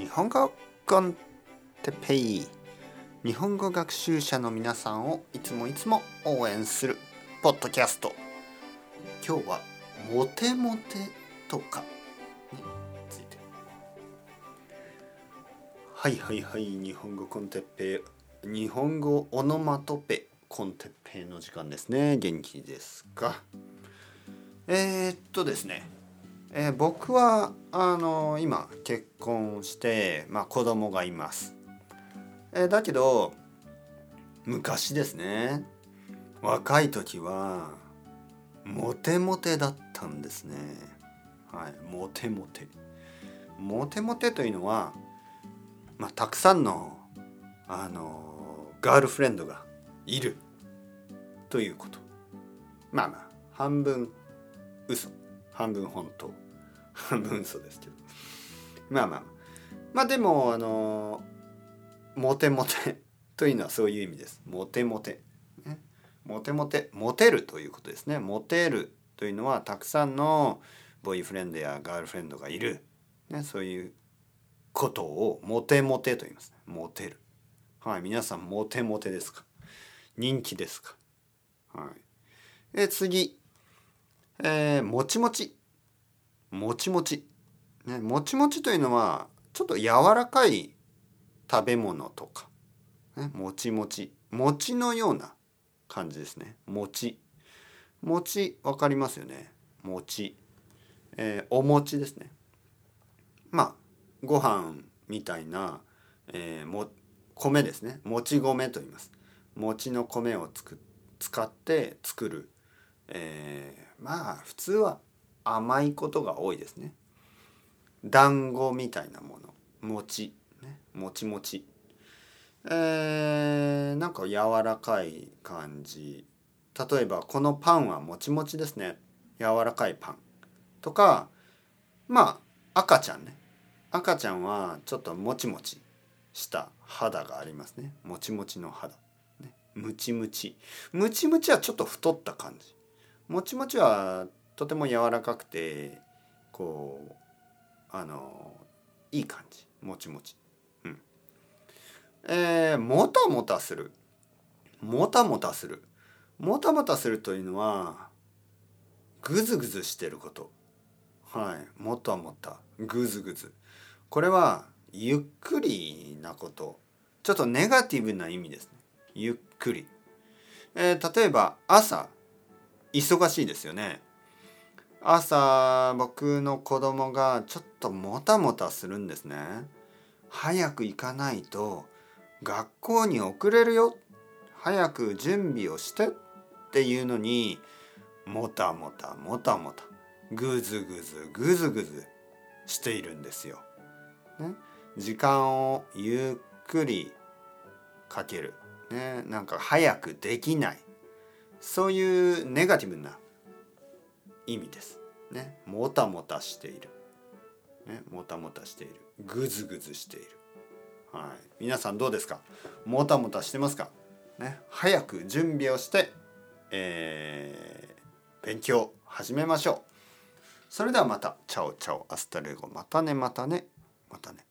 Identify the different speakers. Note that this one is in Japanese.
Speaker 1: 日本語コンテペイ日本語学習者の皆さんをいつもいつも応援するポッドキャスト。今日はモテモテとかについて。はいはいはい日本語コンテッペイ日本語オノマトペコンテッペイの時間ですね。元気ですか？えー、っとですね。えー、僕はあの今結婚して、まあ、子供がいます、えー、だけど昔ですね。若い時はモテモテだったんですね。はいモテモテ。モテモテというのは、まあ、たくさんのあのガールフレンドがいるということ。まあまあ半分嘘。半分本当。半分嘘ですけど。まあまあ。まあでもあのモテモテ というのはそういう意味です。モテモテ、ね、モテモテ。モテるということですね。モテるというのはたくさんのボーイフレンドやガールフレンドがいる、ね、そういうことをモテモテと言います、モテる。はい。皆さんモテモテですか？人気ですか？はい。え次。えー、もちもち。もちもち。ね、もちもちというのはちょっと柔らかい食べ物とか、ね、もちもち。餅のような感じですね。餅餅わかりますよね。餅、えー、お餅ですね。まあご飯みたいな、えー、も米ですね。もち米と言います。餅の米をつく使って作る、えー、まあ普通は甘いことが多いですね。団子みたいなもの。餅、ね、もちもち。えー、なんか柔らかい感じ。例えばこのパンはもちもちですね。柔らかいパンとかまあ赤ちゃんね。赤ちゃんはちょっともちもちした肌がありますね。もちもちの肌、ね、ムチムチ。ムチムチはちょっと太った感じ。もちもちはとても柔らかくてこうあのいい感じ。もちもち。うん、えー、もたもたする。もたもたする。もたもたするというのはぐずぐずしてること。はい。もたもた。ぐずぐず。これはゆっくりなこと。ちょっとネガティブな意味ですね。ゆっくり、えー、例えば朝。忙しいですよね朝僕の子供がちょっともたもたするんですね。早く行かないと学校に遅れるよ。早く準備をしてっていうのにもたもたもたもたぐずぐずぐずぐずしているんですよ。ね、時間をゆっくりかける。ね、なんか早くできない。そういうネガティブな意味です。ね、もたもたしている。ね、もたもたしている。ぐずぐずしている。はい。皆さんどうですか？もたもたしてますか？ね、早く準備をして、えー、勉強始めましょう。それではまた。 Ciao ciao。Hasta luego。またねまたね。またね。